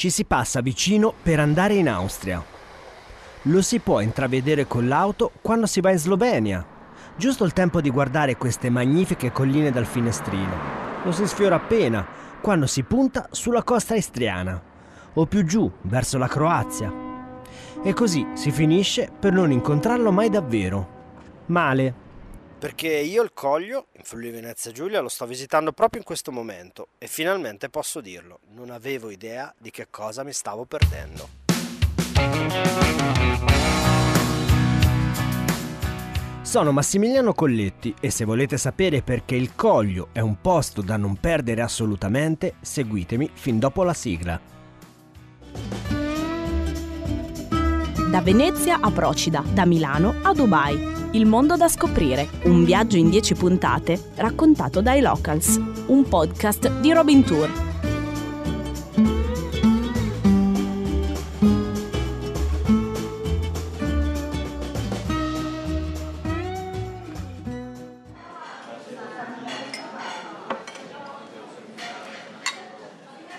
Ci si passa vicino per andare in Austria. Lo si può intravedere con l'auto quando si va in Slovenia. Giusto il tempo di guardare queste magnifiche colline dal finestrino. Lo si sfiora appena quando si punta sulla costa istriana o più giù verso la Croazia. E così si finisce per non incontrarlo mai davvero. Male, perché io il Coglio, in Friuli Venezia Giulia, lo sto visitando proprio in questo momento e finalmente posso dirlo, non avevo idea di che cosa mi stavo perdendo. Sono Massimiliano Colletti e se volete sapere perché il Coglio è un posto da non perdere assolutamente, seguitemi fin dopo la sigla. Da Venezia a Procida, da Milano a Dubai il mondo da scoprire, un viaggio in 10 puntate raccontato dai Locals, un podcast di Robin Tour.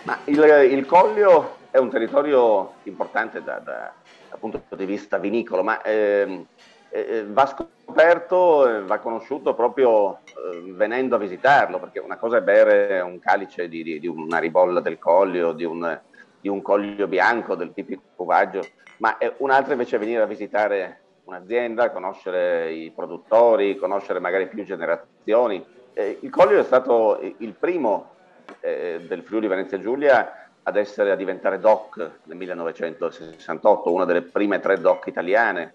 Ma il, il Coglio è un territorio importante da, da, dal punto di vista vinicolo, ma ehm, eh, eh, va scoperto, eh, va conosciuto proprio eh, venendo a visitarlo, perché una cosa è bere un calice di, di, di una ribolla del Collio, di un, di un Collio bianco, del tipico cuvaggio, ma un'altra invece è venire a visitare un'azienda, conoscere i produttori, conoscere magari più generazioni. Eh, il Collio è stato il primo eh, del Friuli Venezia Giulia ad essere a diventare DOC nel 1968, una delle prime tre DOC italiane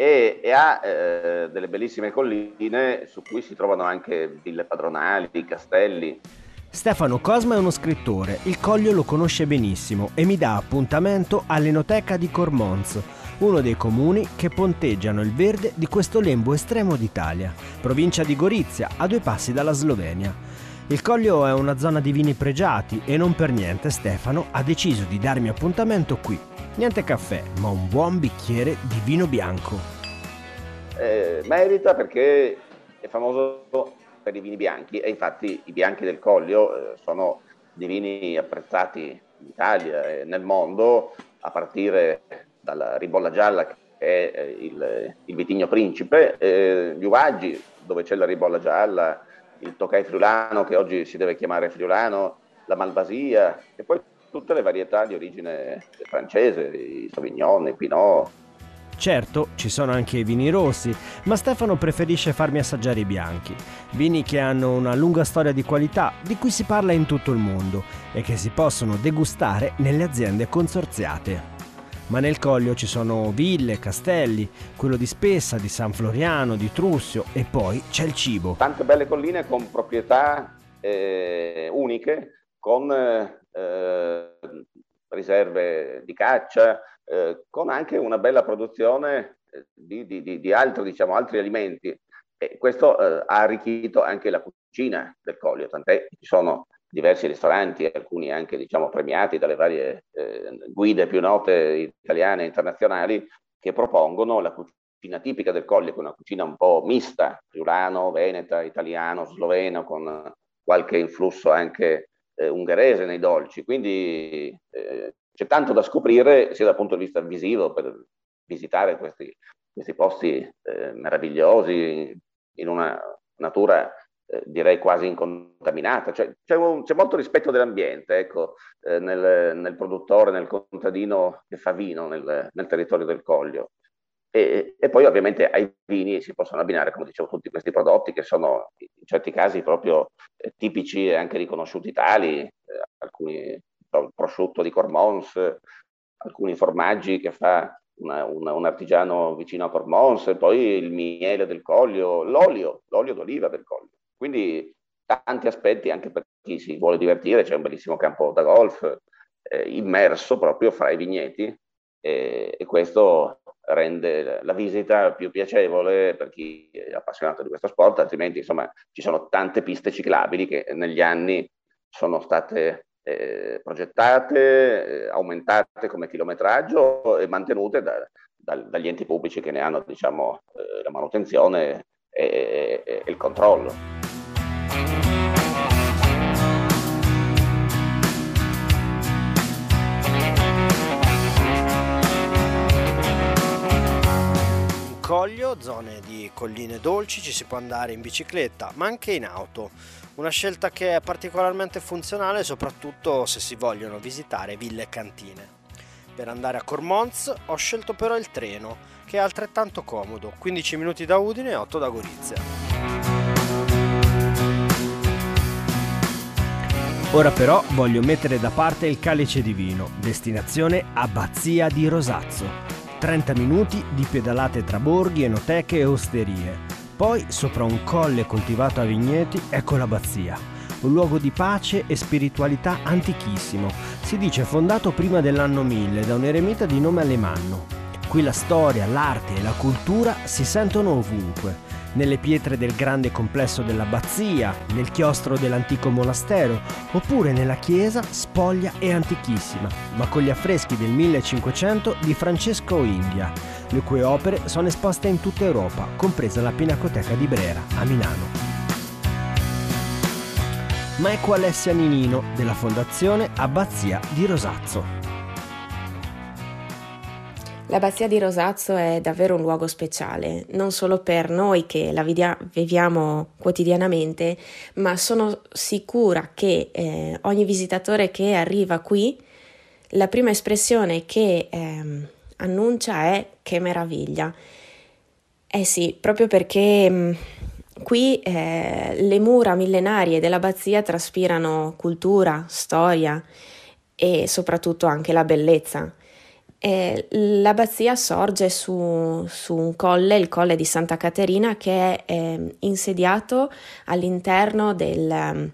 e, e ha eh, delle bellissime colline su cui si trovano anche ville padronali, castelli. Stefano Cosma è uno scrittore, il Coglio lo conosce benissimo e mi dà appuntamento all'Enoteca di Cormons, uno dei comuni che ponteggiano il verde di questo lembo estremo d'Italia, provincia di Gorizia, a due passi dalla Slovenia. Il Coglio è una zona di vini pregiati e non per niente Stefano ha deciso di darmi appuntamento qui, Niente caffè, ma un buon bicchiere di vino bianco. Eh, merita perché è famoso per i vini bianchi e infatti i bianchi del Coglio eh, sono dei vini apprezzati in Italia e nel mondo a partire dalla ribolla gialla che è eh, il, il vitigno principe, eh, gli uvaggi dove c'è la ribolla gialla, il Tokai friulano che oggi si deve chiamare friulano, la malvasia e poi tutte le varietà di origine francese, i Sauvignon, i Pinot. Certo, ci sono anche i vini rossi, ma Stefano preferisce farmi assaggiare i bianchi, vini che hanno una lunga storia di qualità di cui si parla in tutto il mondo e che si possono degustare nelle aziende consorziate. Ma nel Coglio ci sono ville, castelli, quello di Spessa, di San Floriano, di Trussio e poi c'è il cibo. Tante belle colline con proprietà eh, uniche, con eh, eh, riserve di caccia, eh, con anche una bella produzione eh, di, di, di, altri, diciamo, altri alimenti. E questo eh, ha arricchito anche la cucina del Coglio, tant'è ci sono diversi ristoranti, alcuni anche diciamo, premiati dalle varie eh, guide più note italiane e internazionali, che propongono la cucina tipica del Coglio, che è una cucina un po' mista, friulano, veneta, italiano, sloveno, con qualche influsso anche eh, ungherese nei dolci, quindi eh, c'è tanto da scoprire sia dal punto di vista visivo per visitare questi, questi posti eh, meravigliosi in una natura eh, direi quasi incontaminata, cioè, c'è, un, c'è, molto rispetto dell'ambiente ecco, eh, nel, nel, produttore, nel contadino che fa vino nel, nel territorio del Coglio. E, e, poi ovviamente ai vini si possono abbinare, come dicevo, tutti questi prodotti che sono in certi casi proprio eh, tipici e anche riconosciuti tali, eh, alcuni il prosciutto di Cormons, alcuni formaggi che fa una, una, un artigiano vicino a Cormons, poi il miele del Coglio, l'olio, l'olio d'oliva del Coglio. Quindi tanti aspetti anche per chi si vuole divertire, c'è un bellissimo campo da golf eh, immerso proprio fra i vigneti e, e questo rende la visita più piacevole per chi è appassionato di questo sport, altrimenti insomma ci sono tante piste ciclabili che negli anni sono state eh, progettate, eh, aumentate come chilometraggio e mantenute da, da, dagli enti pubblici che ne hanno diciamo, eh, la manutenzione e, e, e il controllo. Brivio, zone di colline dolci, ci si può andare in bicicletta, ma anche in auto. Una scelta che è particolarmente funzionale soprattutto se si vogliono visitare ville e cantine. Per andare a Cormonz ho scelto però il treno, che è altrettanto comodo, 15 minuti da Udine e 8 da Gorizia. Ora però voglio mettere da parte il calice di vino, destinazione Abbazia di Rosazzo. 30 minuti di pedalate tra borghi, enoteche e osterie. Poi, sopra un colle coltivato a vigneti, ecco l'abbazia. Un luogo di pace e spiritualità antichissimo. Si dice fondato prima dell'anno 1000 da un eremita di nome Alemanno. Qui la storia, l'arte e la cultura si sentono ovunque nelle pietre del grande complesso dell'abbazia, nel chiostro dell'antico monastero, oppure nella chiesa spoglia e antichissima, ma con gli affreschi del 1500 di Francesco India, le cui opere sono esposte in tutta Europa, compresa la Pinacoteca di Brera, a Milano. Ma ecco Alessia Ninino della Fondazione Abbazia di Rosazzo. L'abbazia di Rosazzo è davvero un luogo speciale, non solo per noi che la viviamo quotidianamente, ma sono sicura che eh, ogni visitatore che arriva qui, la prima espressione che eh, annuncia è che meraviglia. Eh sì, proprio perché mh, mm, qui eh, le mura millenarie dell'abbazia traspirano cultura, storia e soprattutto anche la bellezza. Eh, l'abbazia sorge su, su, un colle, il colle di Santa Caterina, che è eh, insediato all'interno del,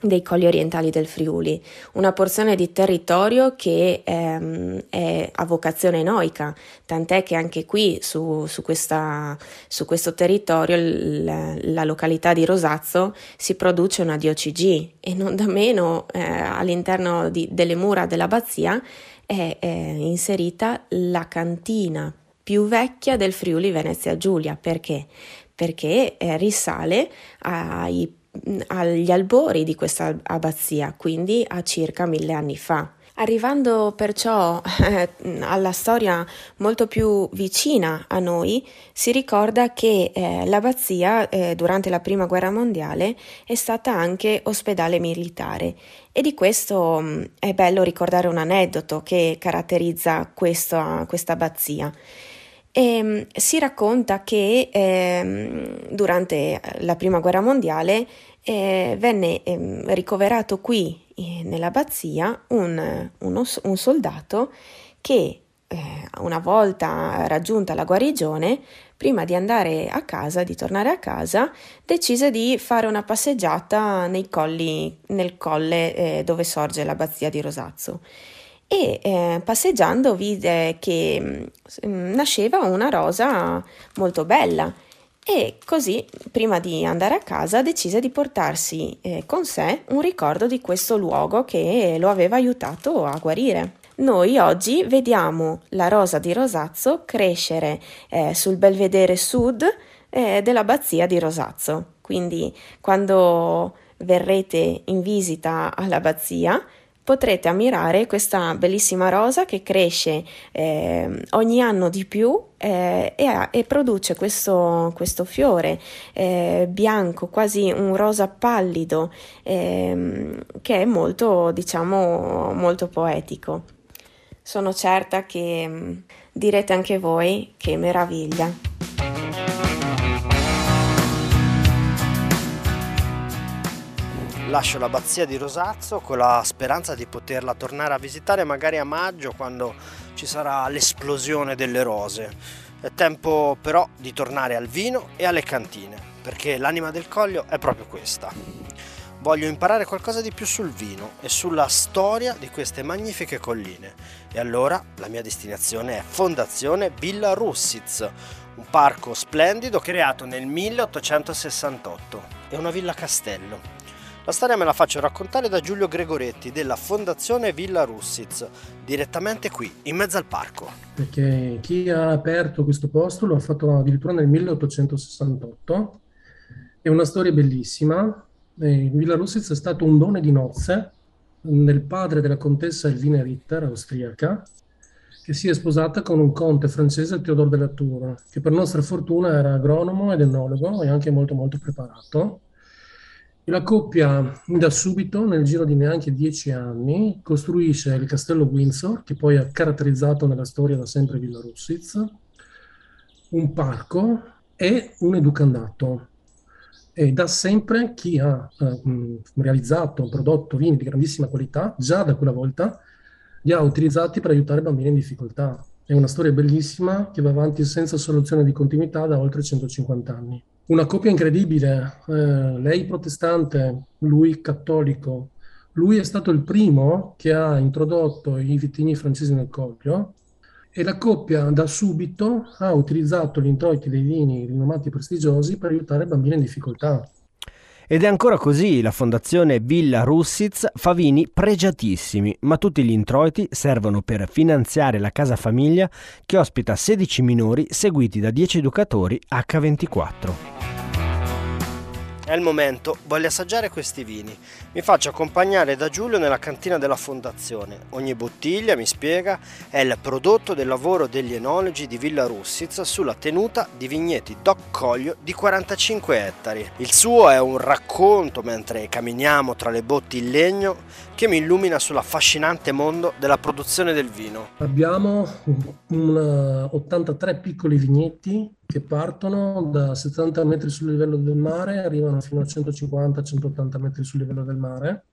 dei colli orientali del Friuli, una porzione di territorio che ehm, è a vocazione noica, tant'è che anche qui su, su, questa, su questo territorio, la, la, località di Rosazzo, si produce una DOCG e non da meno eh, all'interno di, delle mura dell'abbazia è, è inserita la cantina più vecchia del Friuli Venezia Giulia. Perché? Perché eh, risale ai, agli albori di questa abbazia, quindi a circa mille anni fa. Arrivando perciò eh, alla storia molto più vicina a noi, si ricorda che eh, l'abbazia eh, durante la Prima Guerra Mondiale è stata anche ospedale militare e di questo mh, mm, è bello ricordare un aneddoto che caratterizza questa, abbazia. E, ehm, si racconta che eh, durante la Prima Guerra Mondiale eh, venne eh, ricoverato qui eh, nell'abbazia un, uno, un, soldato che eh, una volta raggiunta la guarigione, prima di andare a casa, di tornare a casa, decise di fare una passeggiata nei colli, nel colle eh, dove sorge l'abbazia di Rosazzo. E eh, passeggiando vide che mh, mm, nasceva una rosa molto bella e così, prima di andare a casa, decise di portarsi eh, con sé un ricordo di questo luogo che lo aveva aiutato a guarire. Noi oggi vediamo la rosa di Rosazzo crescere eh, sul belvedere sud eh, dell'abbazia di Rosazzo. Quindi, quando verrete in visita all'abbazia, potrete ammirare questa bellissima rosa che cresce eh, ogni anno di più eh, e, e, produce questo, questo fiore eh, bianco, quasi un rosa pallido, ehm, che è molto, diciamo, molto poetico. Sono certa che mm, direte anche voi che meraviglia. Lascio l'abbazia di Rosazzo con la speranza di poterla tornare a visitare magari a maggio quando ci sarà l'esplosione delle rose. È tempo però di tornare al vino e alle cantine, perché l'anima del coglio è proprio questa. Voglio imparare qualcosa di più sul vino e sulla storia di queste magnifiche colline. E allora la mia destinazione è Fondazione Villa Russitz, un parco splendido creato nel 1868. È una villa castello la storia me la faccio raccontare da Giulio Gregoretti della Fondazione Villa Russiz, direttamente qui, in mezzo al parco. Perché chi ha aperto questo posto lo ha fatto addirittura nel 1868. È una storia bellissima. Eh, Villa Russiz è stato un dono di nozze del padre della contessa Elvina Ritter, austriaca, che si è sposata con un conte francese, Théodore de la Tour, che per nostra fortuna era agronomo ed enologo e anche molto molto preparato. La coppia da subito, nel giro di neanche dieci anni, costruisce il castello Windsor, che poi è caratterizzato nella storia da sempre Villa Russitz, un parco e un educandato. E da sempre chi ha eh, realizzato prodotto vini di grandissima qualità, già da quella volta, li ha utilizzati per aiutare bambini in difficoltà. È una storia bellissima che va avanti senza soluzione di continuità da oltre 150 anni. Una coppia incredibile, eh, lei protestante, lui cattolico. Lui è stato il primo che ha introdotto i vitigni francesi nel Coglio e la coppia da subito ha utilizzato gli introiti dei vini rinomati prestigiosi per aiutare bambini in difficoltà. Ed è ancora così, la fondazione Villa Russitz fa vini pregiatissimi, ma tutti gli introiti servono per finanziare la casa famiglia che ospita 16 minori seguiti da 10 educatori H24. È il momento, voglio assaggiare questi vini. Mi faccio accompagnare da Giulio nella cantina della fondazione. Ogni bottiglia, mi spiega, è il prodotto del lavoro degli enologi di Villa Russitz sulla tenuta di vigneti Doc Coglio di 45 ettari. Il suo è un racconto mentre camminiamo tra le botti in legno che mi illumina sull'affascinante mondo della produzione del vino. Abbiamo un, 83 piccoli vigneti che partono da 70 metri sul livello del mare, arrivano fino a 150-180 metri sul livello del mare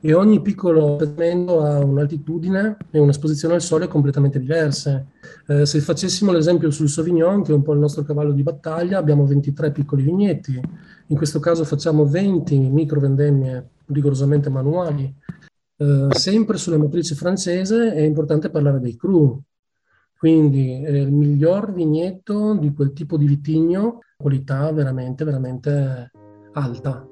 e ogni piccolo segmento ha un'altitudine e un'esposizione al sole completamente diverse. Eh, se facessimo l'esempio sul Sauvignon, che è un po' il nostro cavallo di battaglia, abbiamo 23 piccoli vigneti, in questo caso facciamo 20 micro vendemmie rigorosamente manuali. Eh, sempre sulla matrice francese è importante parlare dei cru, quindi è il miglior vigneto di quel tipo di vitigno, qualità veramente, veramente alta.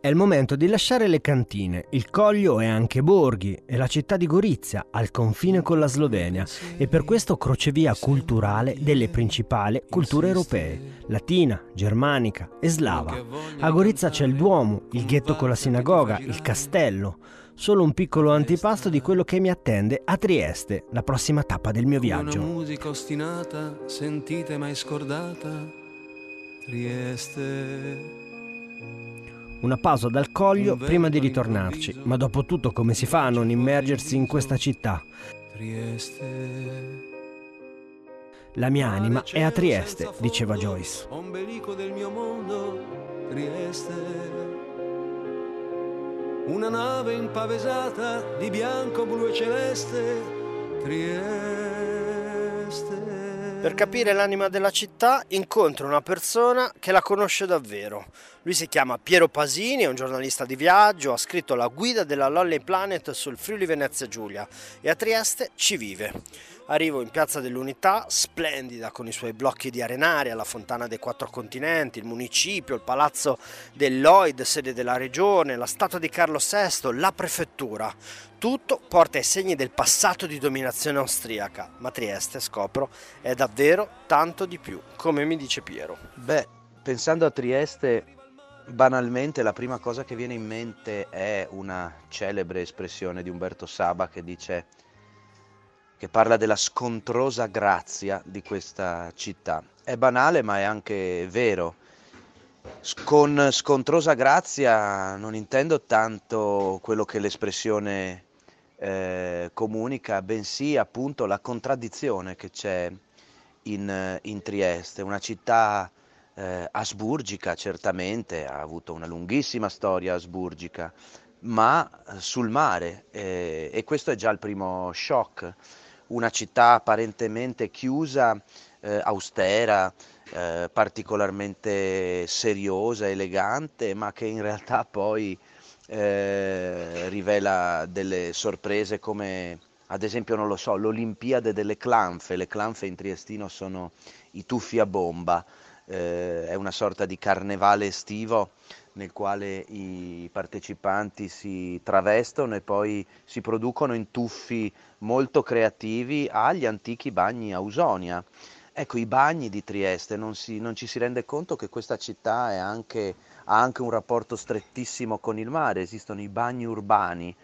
È il momento di lasciare le cantine, il Coglio è anche Borghi e la città di Gorizia, al confine con la Slovenia, e per questo crocevia culturale delle principali culture europee, latina, germanica e slava. A Gorizia c'è il Duomo, il ghetto con la sinagoga, il castello solo un piccolo antipasto di quello che mi attende a Trieste, la prossima tappa del mio viaggio. Una musica ostinata, sentite mai scordata, Trieste. Una pausa dal coglio prima di ritornarci, ma dopo tutto come si fa a non immergersi in questa città? Trieste. La mia anima è a Trieste, diceva Joyce. Ombelico del mio mondo, Trieste una nave impavesata di bianco, blu e celeste, Trieste. Per capire l'anima della città incontro una persona che la conosce davvero. Lui si chiama Piero Pasini, è un giornalista di viaggio, ha scritto la guida della Lonely Planet sul Friuli Venezia Giulia e a Trieste ci vive. Arrivo in Piazza dell'Unità, splendida con i suoi blocchi di arenaria, la Fontana dei Quattro Continenti, il municipio, il palazzo dell'Oid, sede della regione, la statua di Carlo VI, la prefettura. Tutto porta ai segni del passato di dominazione austriaca, ma Trieste, scopro, è davvero tanto di più, come mi dice Piero. Beh, pensando a Trieste, banalmente la prima cosa che viene in mente è una celebre espressione di Umberto Saba che dice che parla della scontrosa grazia di questa città. È banale ma è anche vero. Con scontrosa grazia non intendo tanto quello che l'espressione eh, comunica, bensì appunto la contraddizione che c'è in, in Trieste, una città eh, asburgica certamente, ha avuto una lunghissima storia asburgica, ma sul mare eh, e questo è già il primo shock una città apparentemente chiusa, eh, austera, eh, particolarmente seriosa, elegante, ma che in realtà poi eh, rivela delle sorprese come ad esempio, non lo so, l'Olimpiade delle clanfe. Le clanfe in triestino sono i tuffi a bomba, eh, è una sorta di carnevale estivo nel quale i partecipanti si travestono e poi si producono in tuffi molto creativi agli antichi bagni Ausonia. Ecco, i bagni di Trieste, non, si, non ci si rende conto che questa città anche, ha anche un rapporto strettissimo con il mare, esistono i bagni urbani,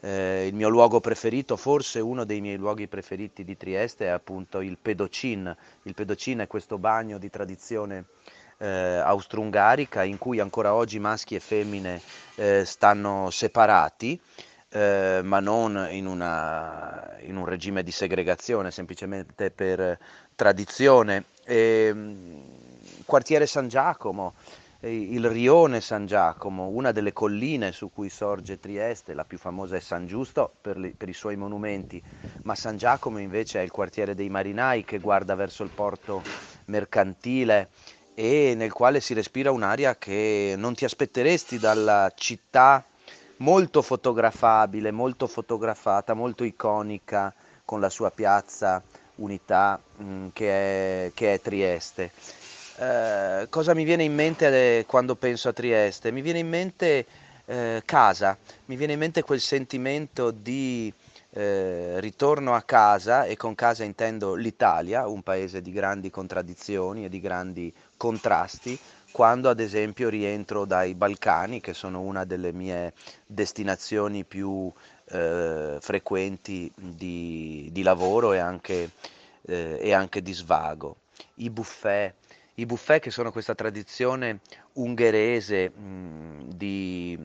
Eh, il mio luogo preferito, forse uno dei miei luoghi preferiti di Trieste è appunto il Pedocin. Il Pedocin è questo bagno di tradizione eh, austro-ungarica in cui ancora oggi maschi e femmine eh, stanno separati. Eh, ma non in, una, in, un regime di segregazione, semplicemente per tradizione. E, ehm, quartiere San Giacomo, il rione San Giacomo, una delle colline su cui sorge Trieste, la più famosa è San Giusto per, li, per, i suoi monumenti, ma San Giacomo invece è il quartiere dei marinai che guarda verso il porto mercantile e nel quale si respira un'aria che non ti aspetteresti dalla città molto fotografabile, molto fotografata, molto iconica con la sua piazza Unità mm, che, è, che è Trieste. Eh, cosa mi viene in mente eh, quando penso a Trieste? Mi viene in mente eh, casa, mi viene in mente quel sentimento di eh, ritorno a casa e con casa intendo l'Italia, un paese di grandi contraddizioni e di grandi contrasti, quando ad esempio rientro dai Balcani, che sono una delle mie destinazioni più eh, frequenti di, di, lavoro e anche, eh, e anche di svago. I buffet, i buffet che sono questa tradizione ungherese mh, di,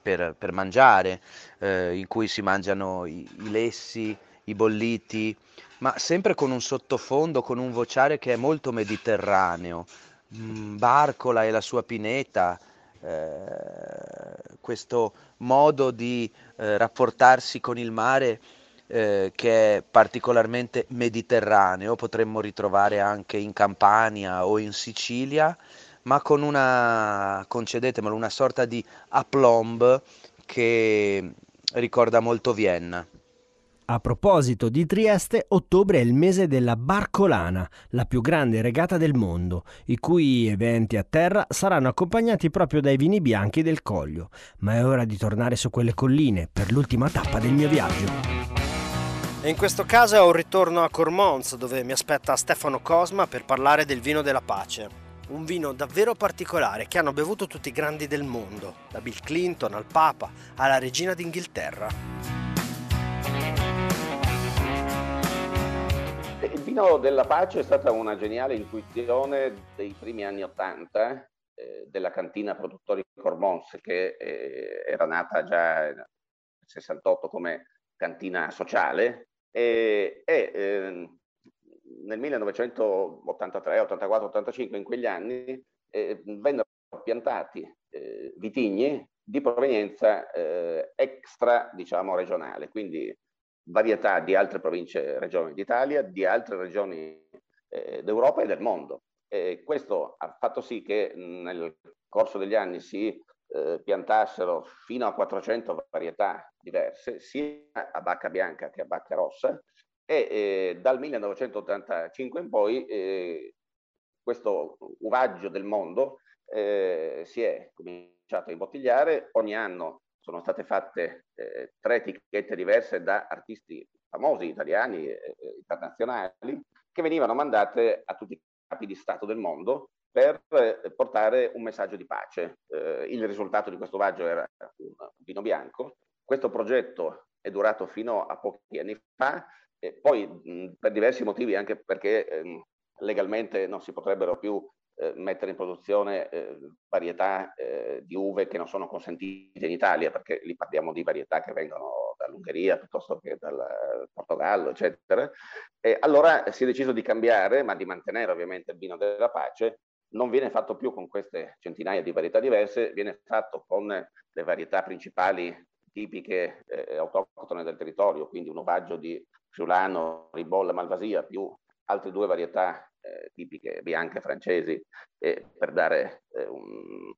per, per, mangiare, eh, in cui si mangiano i, i, lessi, i bolliti, ma sempre con un sottofondo, con un vociare che è molto mediterraneo. Mh, Barcola e la sua pineta, eh, questo modo di eh, rapportarsi con il mare eh, che è particolarmente mediterraneo, potremmo ritrovare anche in Campania o in Sicilia, ma con una, concedetemelo, una sorta di aplomb che ricorda molto Vienna. A proposito di Trieste, ottobre è il mese della Barcolana, la più grande regata del mondo, i cui eventi a terra saranno accompagnati proprio dai vini bianchi del Coglio. Ma è ora di tornare su quelle colline per l'ultima tappa del mio viaggio. E in questo caso è un ritorno a Cormons dove mi aspetta Stefano Cosma per parlare del vino della pace. Un vino davvero particolare che hanno bevuto tutti i grandi del mondo, da Bill Clinton al Papa alla regina d'Inghilterra. Il vino della pace è stata una geniale intuizione dei primi anni Ottanta eh, della cantina produttori Cormons che eh, era nata già nel 68 come cantina sociale e, e eh, nel 1983, 84, 85, in quegli anni, eh, vennero piantati eh, vitigni di provenienza eh, extra, diciamo, regionale, quindi varietà di altre province, regioni d'Italia, di altre regioni eh, d'Europa e del mondo. E questo ha fatto sì che nel corso degli anni si eh, piantassero fino a 400 varietà diverse, sia a bacca bianca che a bacca rossa, e eh, dal 1985 in poi eh, questo uvaggio del mondo eh, si è cominciato a imbottigliare, ogni anno sono state fatte eh, tre etichette diverse da artisti famosi italiani e internazionali che venivano mandate a tutti i capi di Stato del mondo per eh, portare un messaggio di pace. Eh, il risultato di questo viaggio era un vino bianco. Questo progetto è durato fino a pochi anni fa, e poi mh, per diversi motivi, anche perché eh, legalmente non si potrebbero più eh, mettere in produzione eh, varietà eh, di uve che non sono consentite in Italia, perché lì parliamo di varietà che vengono dall'Ungheria piuttosto che dal Portogallo, eccetera. E allora si è deciso di cambiare, ma di mantenere ovviamente il vino della pace, non viene fatto più con queste centinaia di varietà diverse, viene fatto con le varietà principali tipiche eh, autoctone del territorio, quindi un ovaggio di Friulano, Ribolla, Malvasia, più altre due varietà eh, tipiche bianche francesi, eh, per dare eh, un,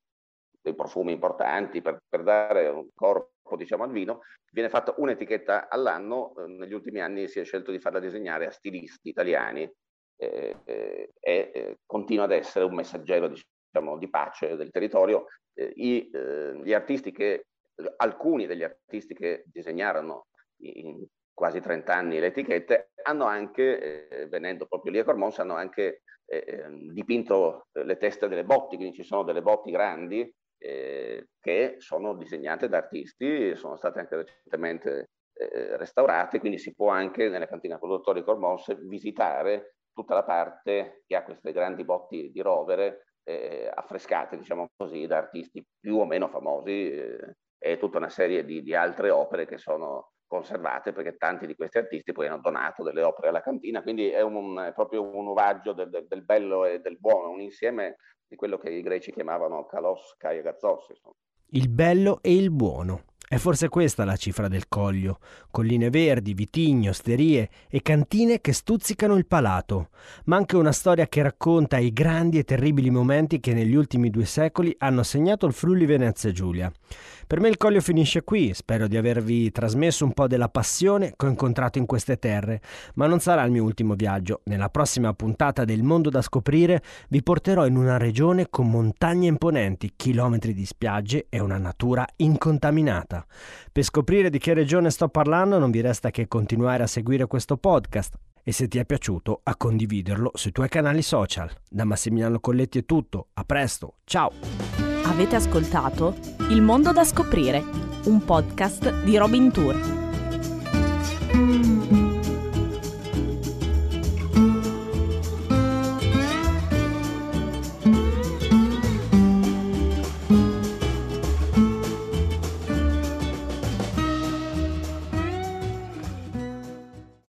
dei profumi importanti, per, per, dare un corpo diciamo, al vino, viene fatta un'etichetta all'anno, eh, negli ultimi anni si è scelto di farla disegnare a stilisti italiani eh, e continua ad essere un messaggero diciamo, di pace del territorio. I, gli artisti che, alcuni degli artisti che disegnarono in quasi 30 anni le etichette hanno anche, eh, venendo proprio lì a Cormons, hanno anche ehm, dipinto le teste delle botti, quindi ci sono delle botti grandi eh, che sono disegnate da artisti, sono state anche recentemente eh, restaurate, quindi si può anche nella cantina produttori Cormons visitare tutta la parte che ha queste grandi botti di rovere eh, affrescate, diciamo così, da artisti più o meno famosi eh, e tutta una serie di, di, altre opere che sono conservate perché tanti di questi artisti poi hanno donato delle opere alla cantina, quindi è, un, è proprio un uvaggio del, del, del, bello e del buono, un insieme di quello che i greci chiamavano kalos kai gazzos. Il bello e il buono. È forse questa la cifra del Coglio, colline verdi, vitigni, osterie e cantine che stuzzicano il palato, ma anche una storia che racconta i grandi e terribili momenti che negli ultimi due secoli hanno segnato il Friuli Venezia Giulia. Per me il Coglio finisce qui, spero di avervi trasmesso un po' della passione che ho incontrato in queste terre, ma non sarà il mio ultimo viaggio. Nella prossima puntata del Mondo da scoprire vi porterò in una regione con montagne imponenti, chilometri di spiagge e una natura incontaminata. Per scoprire di che regione sto parlando non vi resta che continuare a seguire questo podcast e se ti è piaciuto a condividerlo sui tuoi canali social. Da Massimiliano Colletti è tutto, a presto, ciao! Avete ascoltato Il mondo da scoprire, un podcast di Robin Tour.